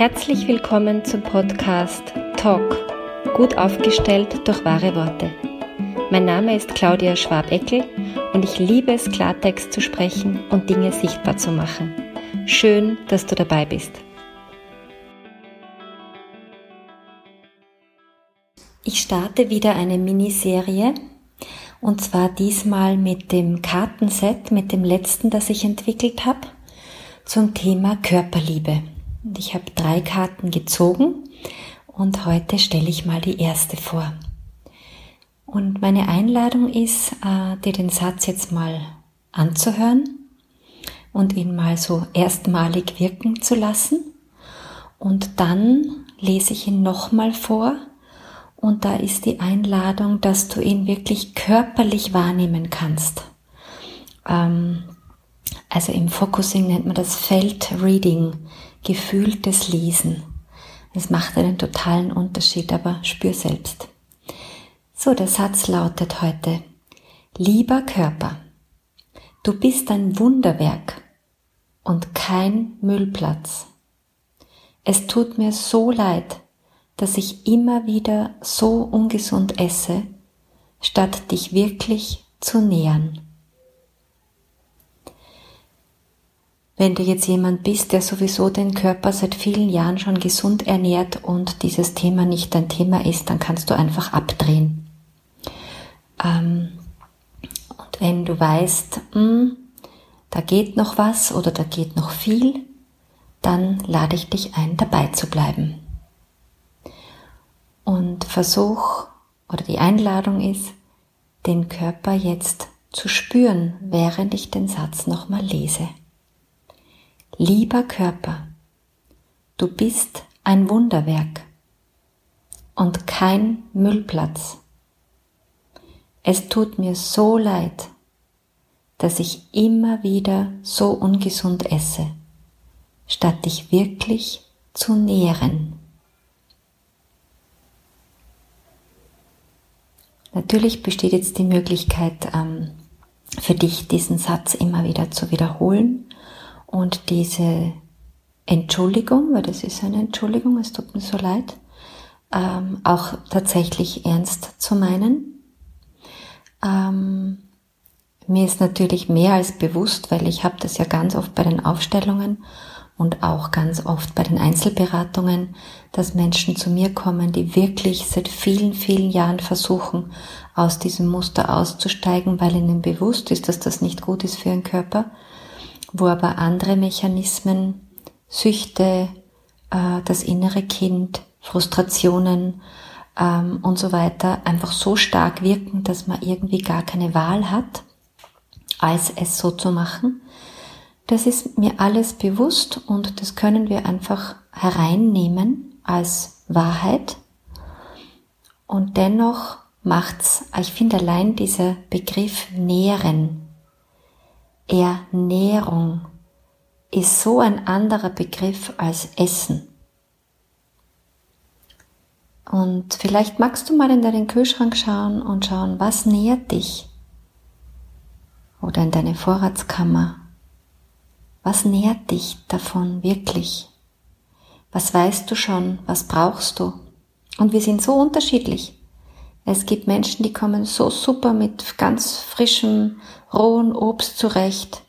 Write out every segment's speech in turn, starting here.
Herzlich willkommen zum Podcast Talk, gut aufgestellt durch wahre Worte. Mein Name ist Claudia Schwabeckel und ich liebe es, Klartext zu sprechen und Dinge sichtbar zu machen. Schön, dass du dabei bist. Ich starte wieder eine Miniserie und zwar diesmal mit dem Kartenset, mit dem letzten, das ich entwickelt habe, zum Thema Körperliebe. Und ich habe drei Karten gezogen und heute stelle ich mal die erste vor. Und meine Einladung ist, äh, dir den Satz jetzt mal anzuhören und ihn mal so erstmalig wirken zu lassen. Und dann lese ich ihn nochmal vor und da ist die Einladung, dass du ihn wirklich körperlich wahrnehmen kannst. Ähm, also im Focusing nennt man das Feldreading gefühltes Lesen. Es macht einen totalen Unterschied, aber spür selbst. So, der Satz lautet heute, lieber Körper, du bist ein Wunderwerk und kein Müllplatz. Es tut mir so leid, dass ich immer wieder so ungesund esse, statt dich wirklich zu nähern. Wenn du jetzt jemand bist, der sowieso den Körper seit vielen Jahren schon gesund ernährt und dieses Thema nicht dein Thema ist, dann kannst du einfach abdrehen. Ähm, und wenn du weißt, mh, hm, da geht noch was oder da geht noch viel, dann lade ich dich ein, dabei zu bleiben. Und versuch, oder die Einladung ist, den Körper jetzt zu spüren, während ich den Satz nochmal lese. Lieber Körper, du bist ein Wunderwerk und kein Müllplatz. Es tut mir so leid, dass ich immer wieder so ungesund esse, statt dich wirklich zu nähren. Natürlich besteht jetzt die Möglichkeit ähm, für dich, diesen Satz immer wieder zu wiederholen und diese Entschuldigung, weil das ist eine Entschuldigung, es tut mir so leid, ähm, auch tatsächlich ernst zu meinen. Ähm, mir ist natürlich mehr als bewusst, weil ich habe das ja ganz oft bei den Aufstellungen und auch ganz oft bei den Einzelberatungen, dass Menschen zu mir kommen, die wirklich seit vielen, vielen Jahren versuchen, aus diesem Muster auszusteigen, weil ihnen bewusst ist, dass das nicht gut ist für ihren Körper wo aber andere Mechanismen, Süchte, äh, das innere Kind, Frustrationen ähm, und so weiter einfach so stark wirken, dass man irgendwie gar keine Wahl hat, als es so zu machen. Das ist mir alles bewusst und das können wir einfach hereinnehmen als Wahrheit. Und dennoch macht's, ich finde allein dieser Begriff nähren, Ernährung ist so ein anderer Begriff als Essen. Und vielleicht magst du mal in deinen Kühlschrank schauen und schauen, was nährt dich? Oder in deine Vorratskammer. Was nährt dich davon wirklich? Was weißt du schon? Was brauchst du? Und wir sind so unterschiedlich. Es gibt Menschen, die kommen so super mit ganz frischem, rohen Obst zurecht.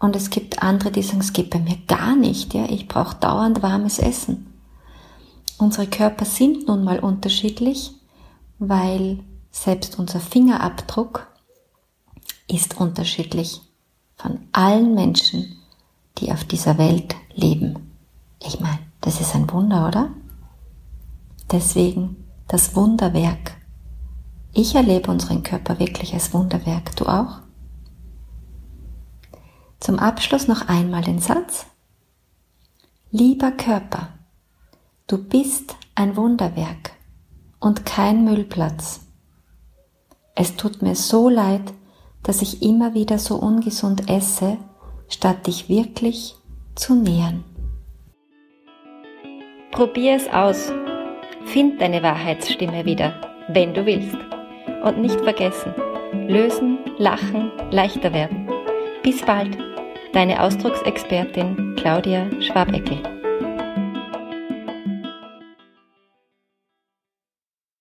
Und es gibt andere, die sagen, es geht bei mir gar nicht. Ja, ich brauche dauernd warmes Essen. Unsere Körper sind nun mal unterschiedlich, weil selbst unser Fingerabdruck ist unterschiedlich von allen Menschen, die auf dieser Welt leben. Ich meine, das ist ein Wunder, oder? Deswegen das Wunderwerk ich erlebe unseren Körper wirklich als Wunderwerk. Du auch? Zum Abschluss noch einmal den Satz. Lieber Körper, du bist ein Wunderwerk und kein Müllplatz. Es tut mir so leid, dass ich immer wieder so ungesund esse, statt dich wirklich zu nähern. Probier es aus. Find deine Wahrheitsstimme wieder, wenn du willst. Und nicht vergessen, lösen, lachen, leichter werden. Bis bald, deine Ausdrucksexpertin Claudia Schwabeckel.